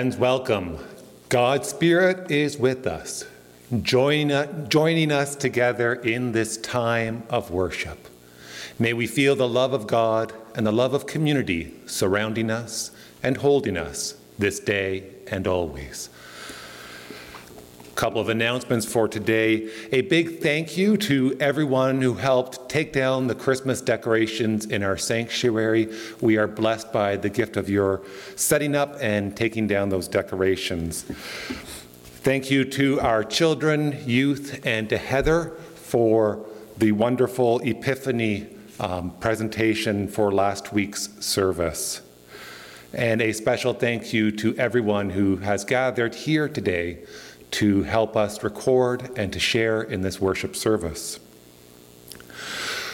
Friends, welcome. God's Spirit is with us, join, joining us together in this time of worship. May we feel the love of God and the love of community surrounding us and holding us this day and always couple of announcements for today. A big thank you to everyone who helped take down the Christmas decorations in our sanctuary. We are blessed by the gift of your setting up and taking down those decorations. Thank you to our children, youth, and to Heather for the wonderful Epiphany um, presentation for last week's service. And a special thank you to everyone who has gathered here today to help us record and to share in this worship service.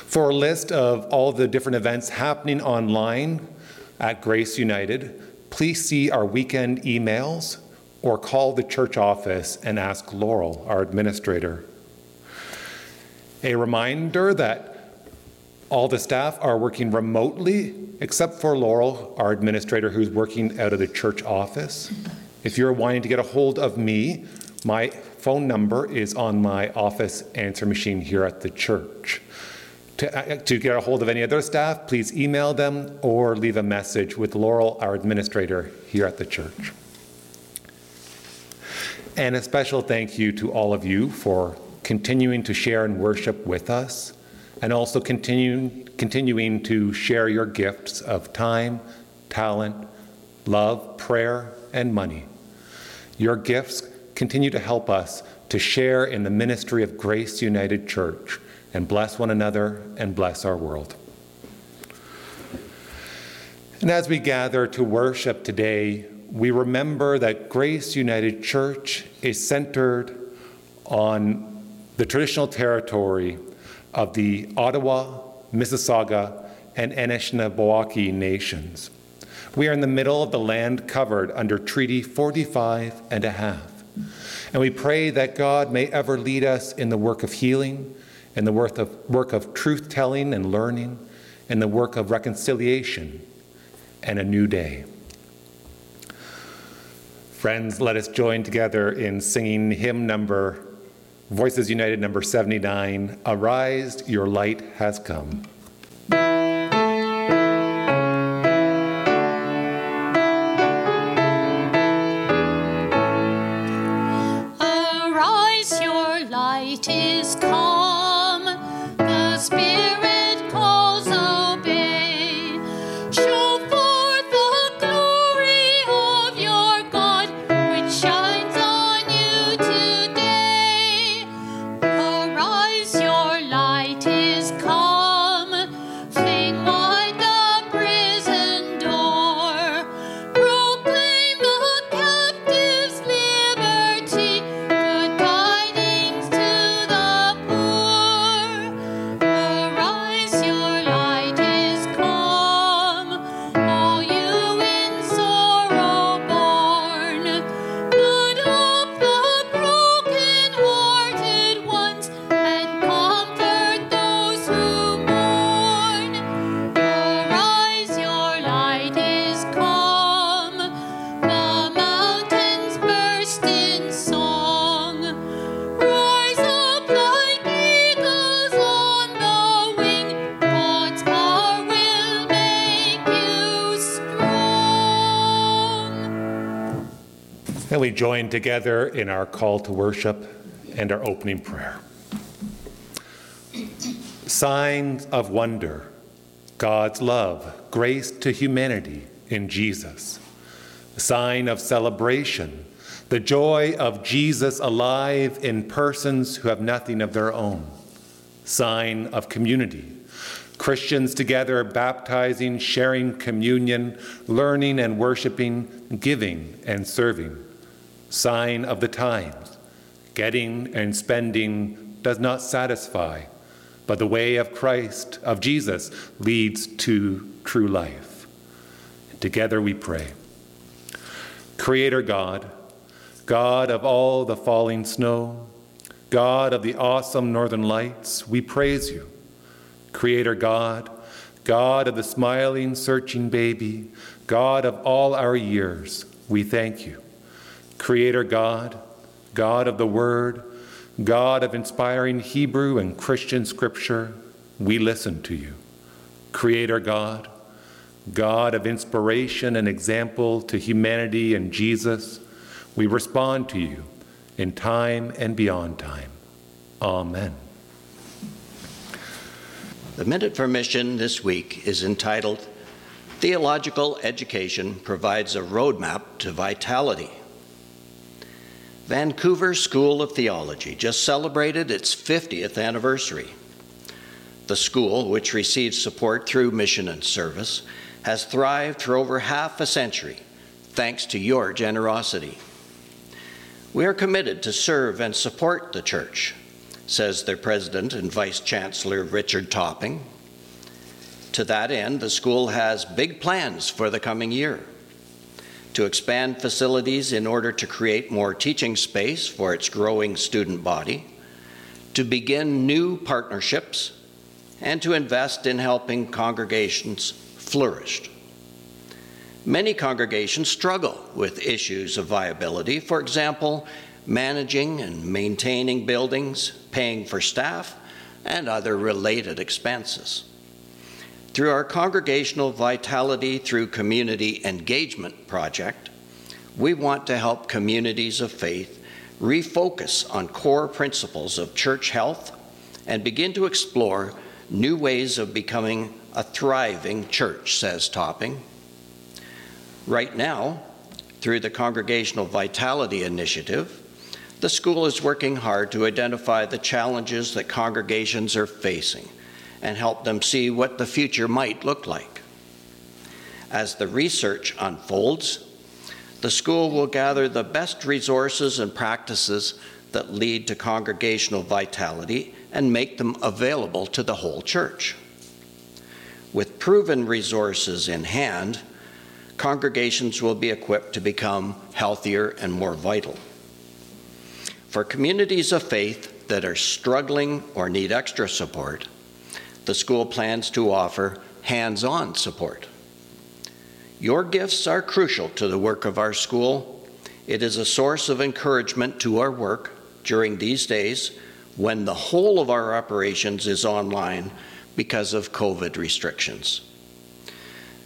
For a list of all the different events happening online at Grace United, please see our weekend emails or call the church office and ask Laurel, our administrator. A reminder that all the staff are working remotely, except for Laurel, our administrator, who's working out of the church office. If you're wanting to get a hold of me, my phone number is on my office answer machine here at the church. To, uh, to, get a hold of any other staff, please email them or leave a message with Laurel, our administrator here at the church. And a special thank you to all of you for continuing to share and worship with us, and also continuing, continuing to share your gifts of time, talent, love, prayer, and money. Your gifts continue to help us to share in the ministry of Grace United Church and bless one another and bless our world. And as we gather to worship today, we remember that Grace United Church is centered on the traditional territory of the Ottawa, Mississauga, and Anishinaabewaki nations. We are in the middle of the land covered under Treaty 45 and a half. And we pray that God may ever lead us in the work of healing, in the work of, work of truth telling and learning, in the work of reconciliation and a new day. Friends, let us join together in singing hymn number, Voices United number 79 Arise, Your Light Has Come. just call. And we join together in our call to worship and our opening prayer. Signs of wonder, God's love, grace to humanity in Jesus. Sign of celebration, the joy of Jesus alive in persons who have nothing of their own. Sign of community, Christians together baptizing, sharing communion, learning and worshiping, giving and serving sign of the times. Getting and spending does not satisfy, but the way of Christ, of Jesus, leads to true life. Together we pray. Creator God, God of all the falling snow, God of the awesome northern lights, we praise you. Creator God, God of the smiling, searching baby, God of all our years, we thank you. Creator God, God of the Word, God of inspiring Hebrew and Christian scripture, we listen to you. Creator God, God of inspiration and example to humanity and Jesus, we respond to you in time and beyond time. Amen. The Minute for Mission this week is entitled Theological Education Provides a Roadmap to Vitality. Vancouver School of Theology just celebrated its 50th anniversary. The school, which receives support through mission and service, has thrived for over half a century thanks to your generosity. We are committed to serve and support the church says their president and vice chancellor, Richard Topping. To that end, the school has big plans for the coming year to expand facilities in order to create more teaching space for its growing student body, to begin new partnerships, and to invest in helping congregations flourish. Many congregations struggle with issues of viability. For example, managing and maintaining buildings, paying for staff, and other related expenses. Through our Congregational Vitality through Community Engagement project, we want to help communities of faith refocus on core principles of church health and begin to explore new ways of becoming a thriving church, says Topping. Right now, through the Congregational Vitality Initiative, the school is working hard to identify the challenges that congregations are facing and help them see what the future might look like. As the research unfolds, the school will gather the best resources and practices that lead to congregational vitality and make them available to the whole church. With proven resources in hand, congregations will be equipped to become healthier and more vital. For communities of faith that are struggling or need extra support, the school plans to offer hands on support. Your gifts are crucial to the work of our school. It is a source of encouragement to our work during these days when the whole of our operations is online because of COVID restrictions.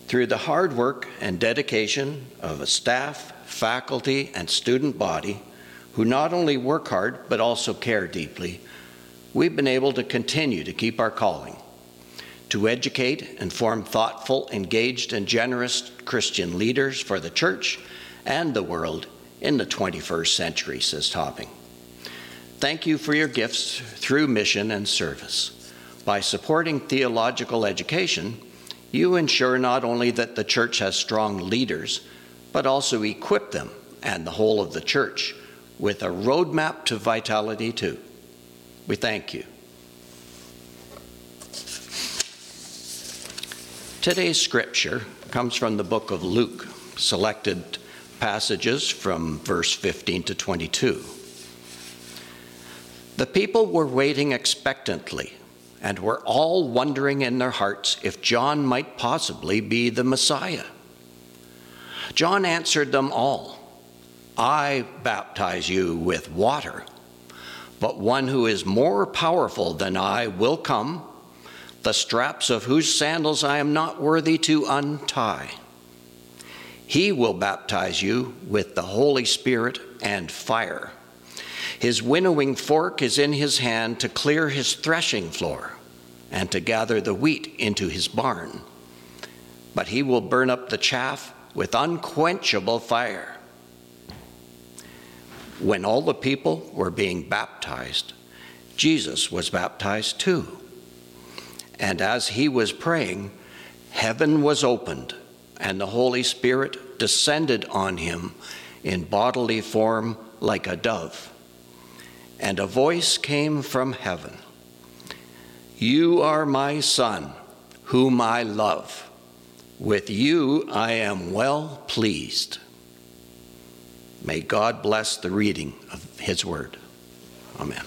Through the hard work and dedication of a staff, faculty, and student body, who not only work hard but also care deeply, we've been able to continue to keep our calling to educate and form thoughtful, engaged, and generous Christian leaders for the church and the world in the 21st century, says Topping. Thank you for your gifts through mission and service. By supporting theological education, you ensure not only that the church has strong leaders, but also equip them and the whole of the church with a roadmap to vitality too. We thank you. Today's scripture comes from the book of Luke, selected passages from verse 15 to 22. The people were waiting expectantly and were all wondering in their hearts if John might possibly be the Messiah. John answered them all I baptize you with water, but one who is more powerful than I will come, the straps of whose sandals I am not worthy to untie. He will baptize you with the Holy Spirit and fire. His winnowing fork is in his hand to clear his threshing floor and to gather the wheat into his barn. But he will burn up the chaff with unquenchable fire. When all the people were being baptized, Jesus was baptized too. And as he was praying, heaven was opened, and the Holy Spirit descended on him in bodily form like a dove. And a voice came from heaven You are my Son, whom I love. With you I am well pleased. May God bless the reading of His Word. Amen.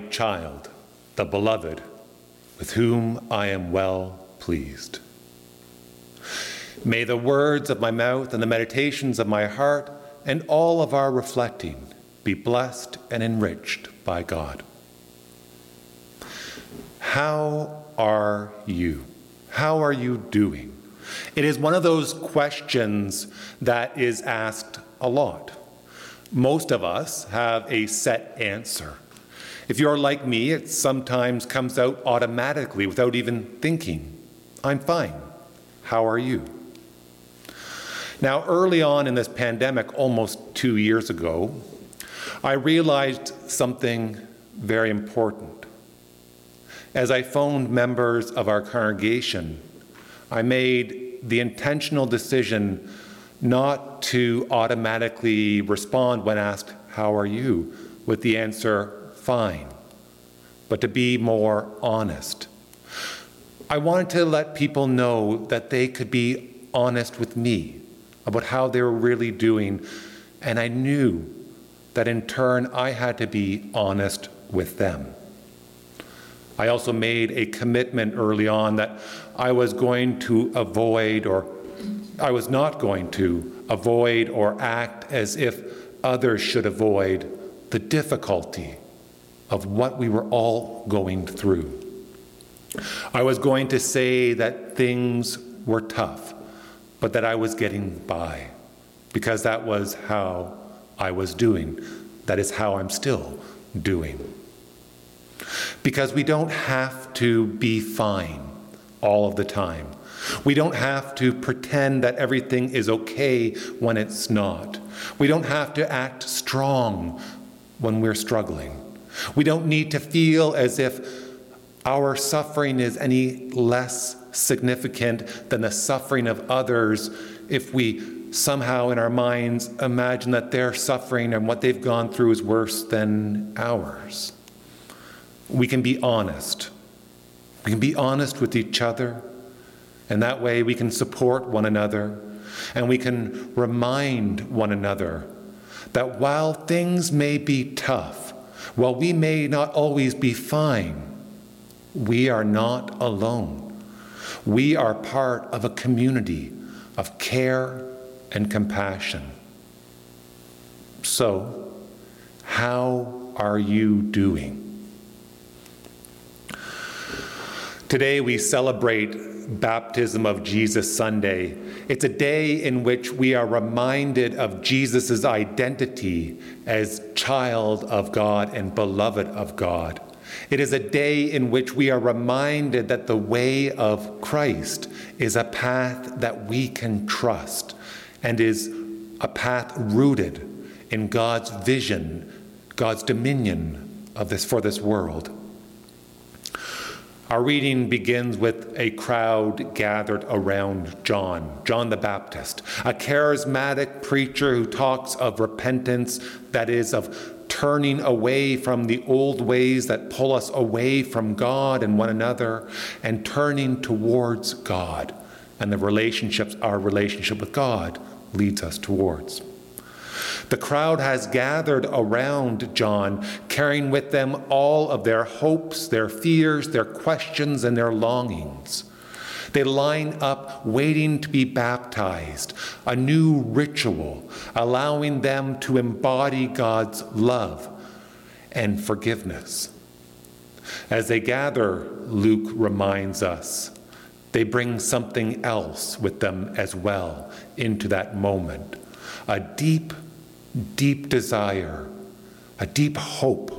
Child, the beloved, with whom I am well pleased. May the words of my mouth and the meditations of my heart and all of our reflecting be blessed and enriched by God. How are you? How are you doing? It is one of those questions that is asked a lot. Most of us have a set answer. If you're like me, it sometimes comes out automatically without even thinking. I'm fine. How are you? Now, early on in this pandemic, almost two years ago, I realized something very important. As I phoned members of our congregation, I made the intentional decision not to automatically respond when asked, How are you? with the answer, Fine, but to be more honest. I wanted to let people know that they could be honest with me about how they were really doing, and I knew that in turn I had to be honest with them. I also made a commitment early on that I was going to avoid, or I was not going to avoid or act as if others should avoid the difficulty of what we were all going through. I was going to say that things were tough, but that I was getting by because that was how I was doing. that is how I'm still doing. Because we don't have to be fine all of the time. We don't have to pretend that everything is okay when it's not. We don't have to act strong when we're struggling. We don't need to feel as if our suffering is any less significant than the suffering of others if we somehow in our minds imagine that their suffering and what they've gone through is worse than ours. We can be honest. We can be honest with each other, and that way we can support one another and we can remind one another that while things may be tough, while we may not always be fine, we are not alone. We are part of a community of care and compassion. So, how are you doing? Today we celebrate Baptism of Jesus Sunday. It's a day in which we are reminded of Jesus' identity as child of God and beloved of God. It is a day in which we are reminded that the way of Christ is a path that we can trust and is a path rooted in God's vision, God's dominion of this for this world. Our reading begins with a crowd gathered around John, John the Baptist, a charismatic preacher who talks of repentance, that is, of turning away from the old ways that pull us away from God and one another, and turning towards God and the relationships our relationship with God leads us towards. The crowd has gathered around John, carrying with them all of their hopes, their fears, their questions, and their longings. They line up waiting to be baptized, a new ritual, allowing them to embody God's love and forgiveness. As they gather, Luke reminds us, they bring something else with them as well into that moment a deep, deep desire, a deep hope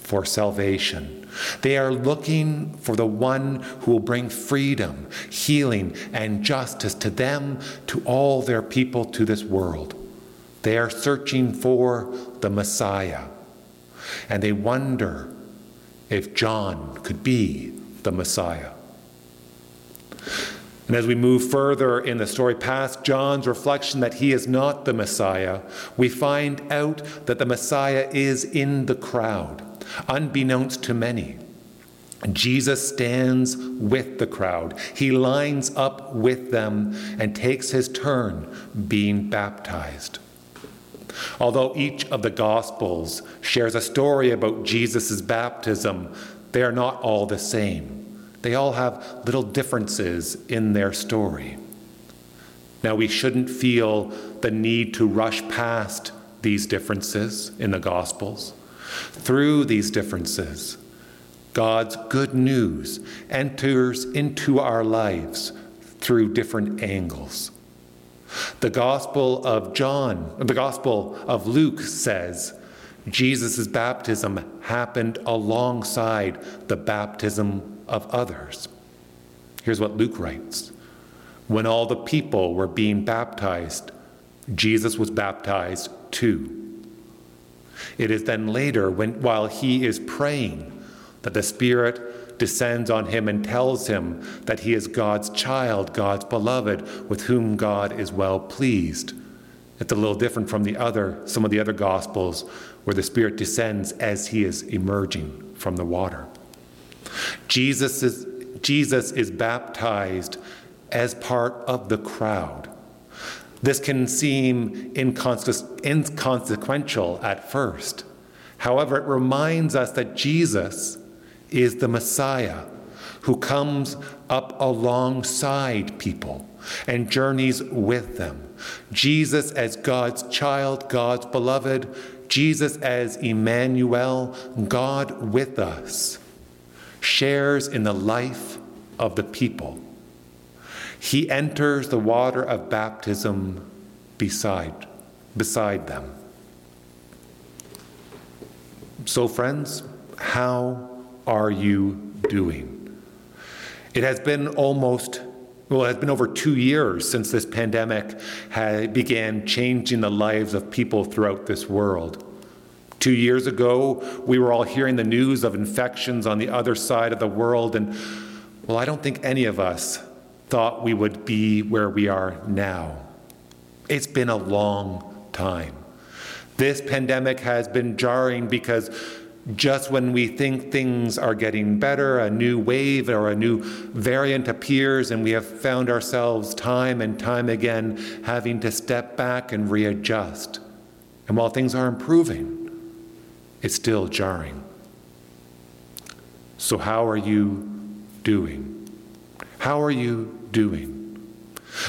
for salvation. They are looking for the one who will bring freedom, healing, and justice to them, to all their people, to this world. They are searching for the Messiah. And they wonder if John could be the Messiah. And as we move further in the story past John's reflection that he is not the Messiah, we find out that the Messiah is in the crowd, unbeknownst to many. Jesus stands with the crowd. He lines up with them and takes his turn being baptized. Although each of the Gospels shares a story about Jesus' baptism, they are not all the same. They all have little differences in their story. Now, we shouldn't feel the need to rush past these differences in the Gospels. Through these differences, God's good news enters into our lives through different angles. The Gospel of John, the Gospel of Luke says Jesus' baptism happened alongside the baptism of others. Here's what Luke writes When all the people were being baptized, Jesus was baptized too. It is then later, when, while he is praying, that the Spirit descends on him and tells him that he is God's child, God's beloved, with whom God is well pleased. It's a little different from the other, some of the other gospels where the Spirit descends as he is emerging from the water. Jesus is, Jesus is baptized as part of the crowd. This can seem inconsequential at first. However, it reminds us that Jesus is the Messiah who comes up alongside people and journeys with them. Jesus as God's child, God's beloved, Jesus as Emmanuel, God with us shares in the life of the people. He enters the water of baptism beside, beside them. So, friends, how are you doing? It has been almost, well, it has been over two years since this pandemic began changing the lives of people throughout this world. Two years ago, we were all hearing the news of infections on the other side of the world, and well, I don't think any of us thought we would be where we are now. It's been a long time. This pandemic has been jarring because just when we think things are getting better, a new wave or a new variant appears, and we have found ourselves time and time again having to step back and readjust. And while things are improving, it's still jarring. So, how are you doing? How are you doing?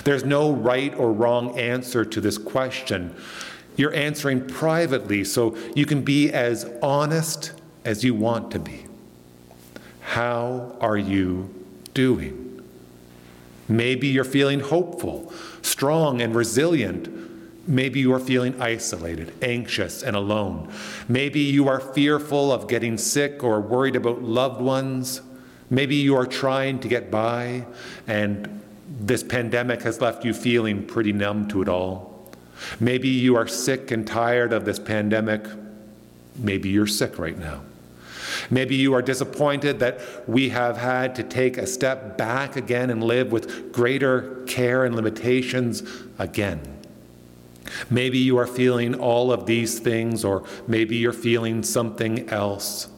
There's no right or wrong answer to this question. You're answering privately so you can be as honest as you want to be. How are you doing? Maybe you're feeling hopeful, strong, and resilient. Maybe you are feeling isolated, anxious, and alone. Maybe you are fearful of getting sick or worried about loved ones. Maybe you are trying to get by, and this pandemic has left you feeling pretty numb to it all. Maybe you are sick and tired of this pandemic. Maybe you're sick right now. Maybe you are disappointed that we have had to take a step back again and live with greater care and limitations again. Maybe you are feeling all of these things, or maybe you're feeling something else.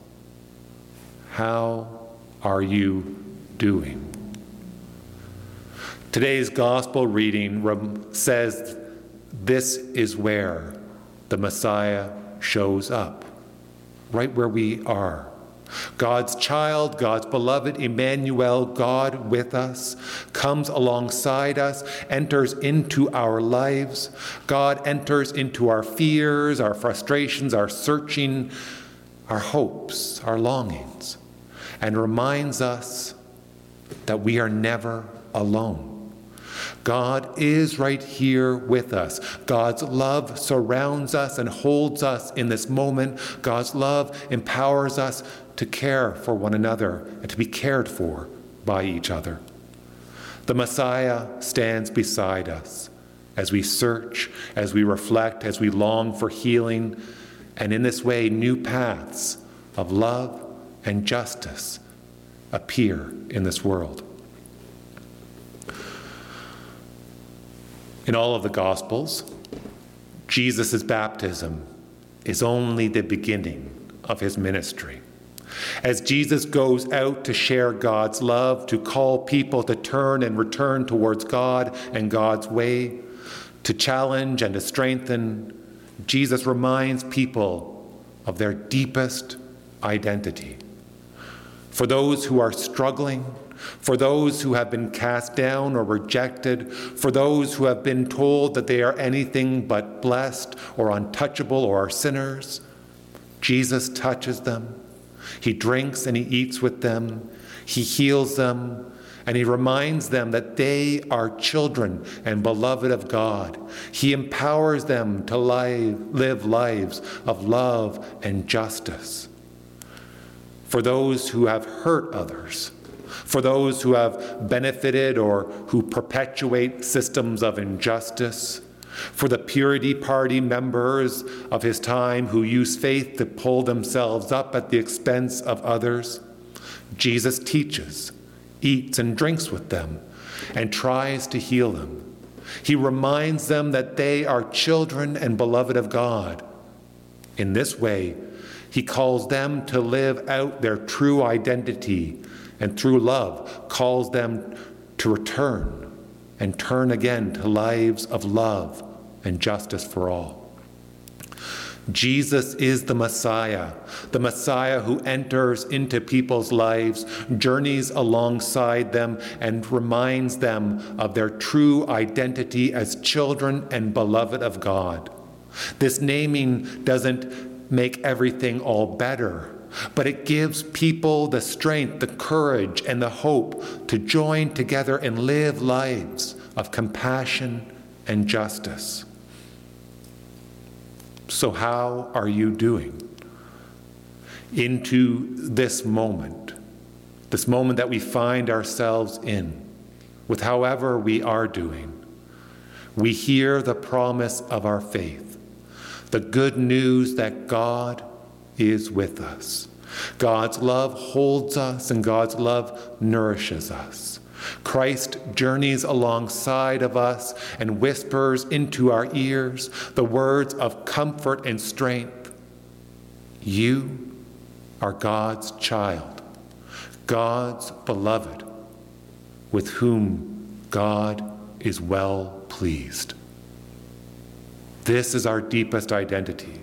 How are you doing? Today's gospel reading says this is where the Messiah shows up, right where we are. God's child, God's beloved Emmanuel, God with us, comes alongside us, enters into our lives. God enters into our fears, our frustrations, our searching, our hopes, our longings, and reminds us that we are never alone. God is right here with us. God's love surrounds us and holds us in this moment. God's love empowers us to care for one another and to be cared for by each other. The Messiah stands beside us as we search, as we reflect, as we long for healing, and in this way, new paths of love and justice appear in this world. In all of the Gospels, Jesus' baptism is only the beginning of his ministry. As Jesus goes out to share God's love, to call people to turn and return towards God and God's way, to challenge and to strengthen, Jesus reminds people of their deepest identity. For those who are struggling, for those who have been cast down or rejected, for those who have been told that they are anything but blessed or untouchable or are sinners. Jesus touches them. He drinks and he eats with them. He heals them. And he reminds them that they are children and beloved of God. He empowers them to live lives of love and justice. For those who have hurt others, for those who have benefited or who perpetuate systems of injustice, for the purity party members of his time who use faith to pull themselves up at the expense of others. Jesus teaches, eats, and drinks with them, and tries to heal them. He reminds them that they are children and beloved of God. In this way, he calls them to live out their true identity and through love calls them to return and turn again to lives of love and justice for all. Jesus is the Messiah, the Messiah who enters into people's lives, journeys alongside them, and reminds them of their true identity as children and beloved of God. This naming doesn't make everything all better but it gives people the strength, the courage, and the hope to join together and live lives of compassion and justice. So, how are you doing? into this moment, this moment that we find ourselves in, with however we are doing. We hear the promise of our faith, the good news that God is with us. God's love holds us and God's love nourishes us. Christ journeys alongside of us and whispers into our ears the words of comfort and strength. You are God's child, God's beloved, with whom God is well pleased. This is our deepest identity.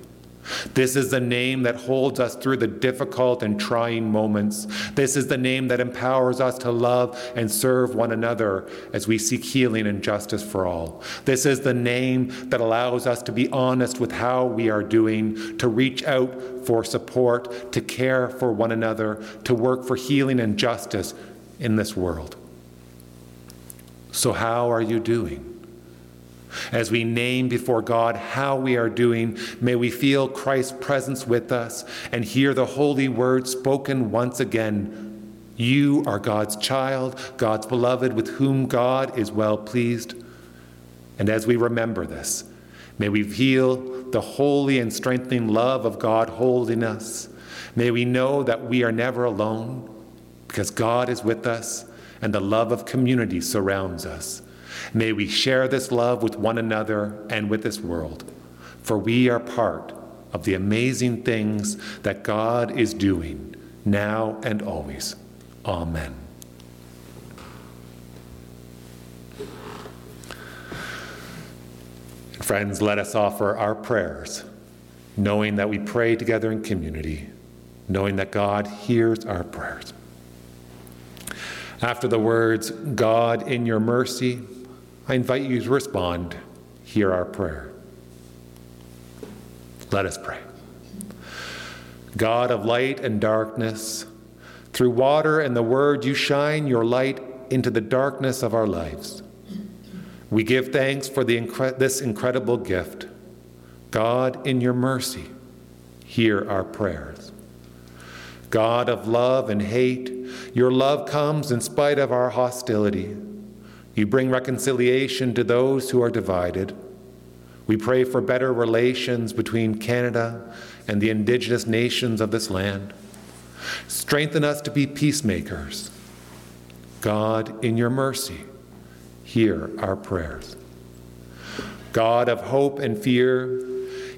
This is the name that holds us through the difficult and trying moments. This is the name that empowers us to love and serve one another as we seek healing and justice for all. This is the name that allows us to be honest with how we are doing, to reach out for support, to care for one another, to work for healing and justice in this world. So, how are you doing? As we name before God how we are doing, may we feel Christ's presence with us and hear the holy word spoken once again. You are God's child, God's beloved, with whom God is well pleased. And as we remember this, may we feel the holy and strengthening love of God holding us. May we know that we are never alone because God is with us and the love of community surrounds us. May we share this love with one another and with this world, for we are part of the amazing things that God is doing now and always. Amen. Friends, let us offer our prayers, knowing that we pray together in community, knowing that God hears our prayers. After the words, God, in your mercy, I invite you to respond, hear our prayer. Let us pray. God of light and darkness, through water and the word, you shine your light into the darkness of our lives. We give thanks for incre- this incredible gift. God, in your mercy, hear our prayers. God of love and hate, your love comes in spite of our hostility. You bring reconciliation to those who are divided. We pray for better relations between Canada and the Indigenous nations of this land. Strengthen us to be peacemakers. God, in your mercy, hear our prayers. God of hope and fear,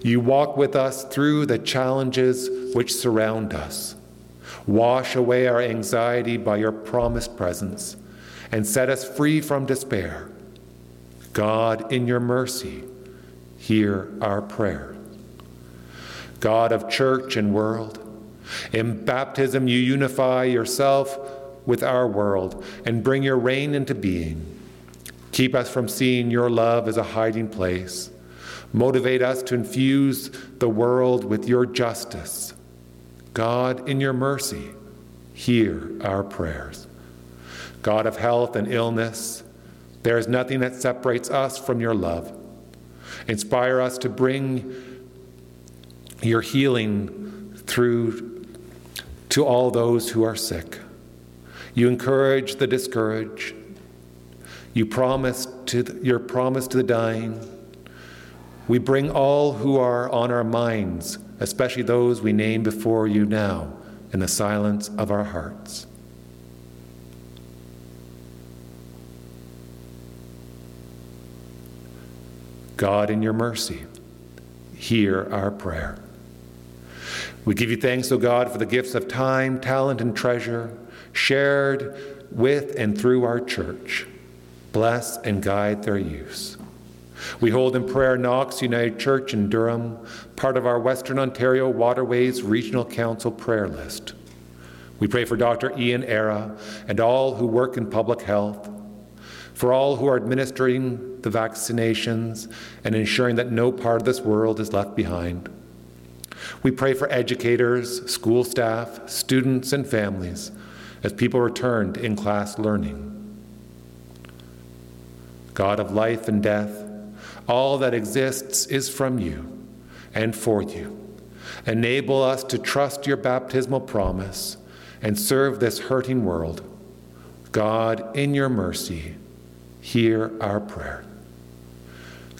you walk with us through the challenges which surround us. Wash away our anxiety by your promised presence and set us free from despair. God, in your mercy, hear our prayer. God of church and world, in baptism you unify yourself with our world and bring your reign into being. Keep us from seeing your love as a hiding place. Motivate us to infuse the world with your justice. God, in your mercy, hear our prayers. God of health and illness, there is nothing that separates us from your love. Inspire us to bring your healing through to all those who are sick. You encourage the discouraged. You promise to the, your promise to the dying. We bring all who are on our minds, especially those we name before you now, in the silence of our hearts. God, in your mercy, hear our prayer. We give you thanks, O God, for the gifts of time, talent, and treasure shared with and through our church. Bless and guide their use. We hold in prayer Knox United Church in Durham, part of our Western Ontario Waterways Regional Council prayer list. We pray for Dr. Ian Arra and all who work in public health, for all who are administering the vaccinations and ensuring that no part of this world is left behind. We pray for educators, school staff, students, and families as people return to in class learning. God of life and death, all that exists is from you and for you. Enable us to trust your baptismal promise and serve this hurting world. God, in your mercy, hear our prayer.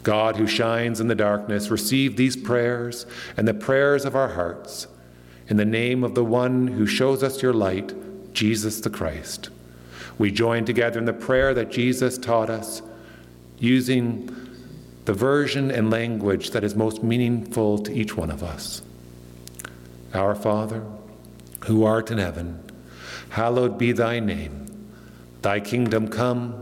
God, who shines in the darkness, receive these prayers and the prayers of our hearts in the name of the one who shows us your light, Jesus the Christ. We join together in the prayer that Jesus taught us, using the version and language that is most meaningful to each one of us. Our Father, who art in heaven, hallowed be thy name. Thy kingdom come,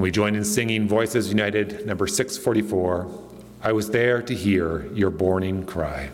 And we join in singing Voices United, number 644 I was there to hear your borning cry.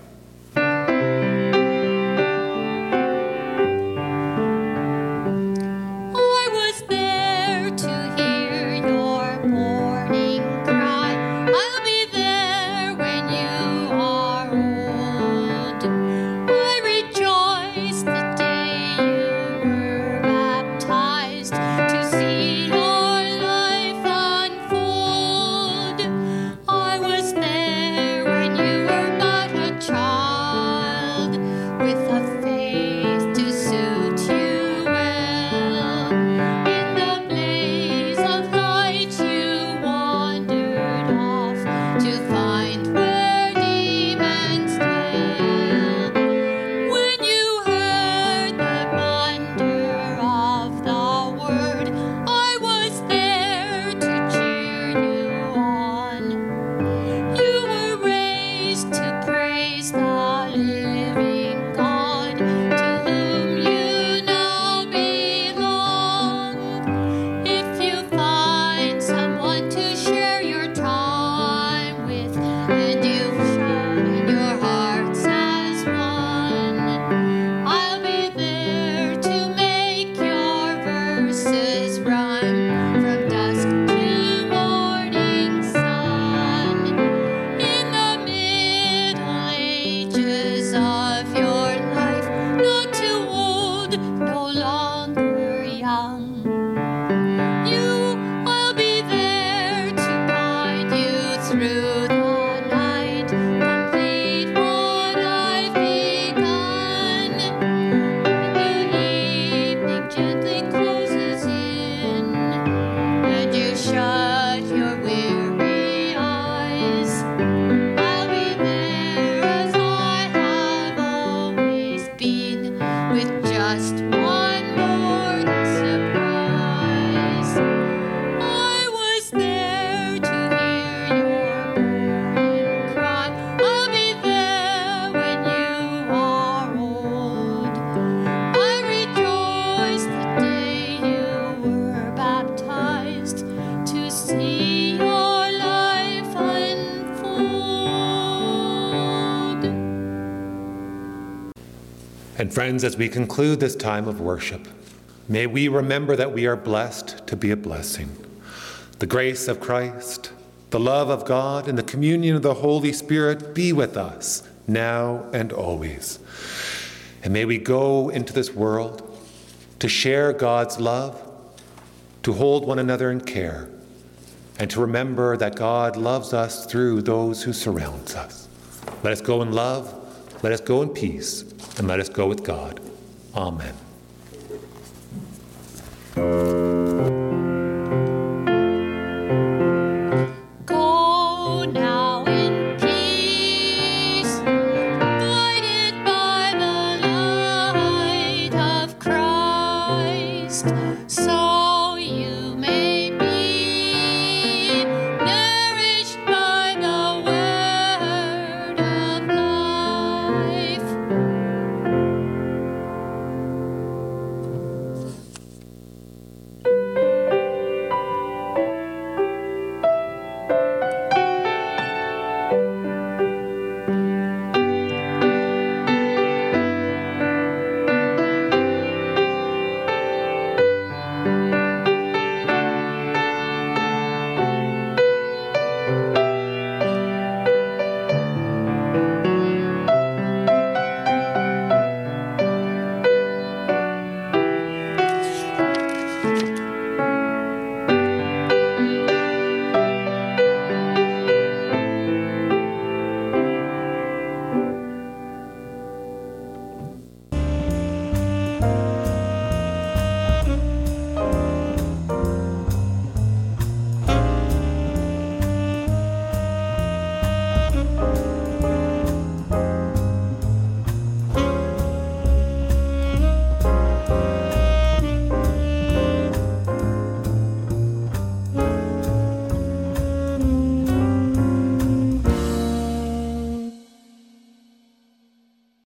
And friends, as we conclude this time of worship, may we remember that we are blessed to be a blessing. The grace of Christ, the love of God, and the communion of the Holy Spirit be with us now and always. And may we go into this world to share God's love, to hold one another in care, and to remember that God loves us through those who surround us. Let us go in love, let us go in peace and let us go with God. Amen.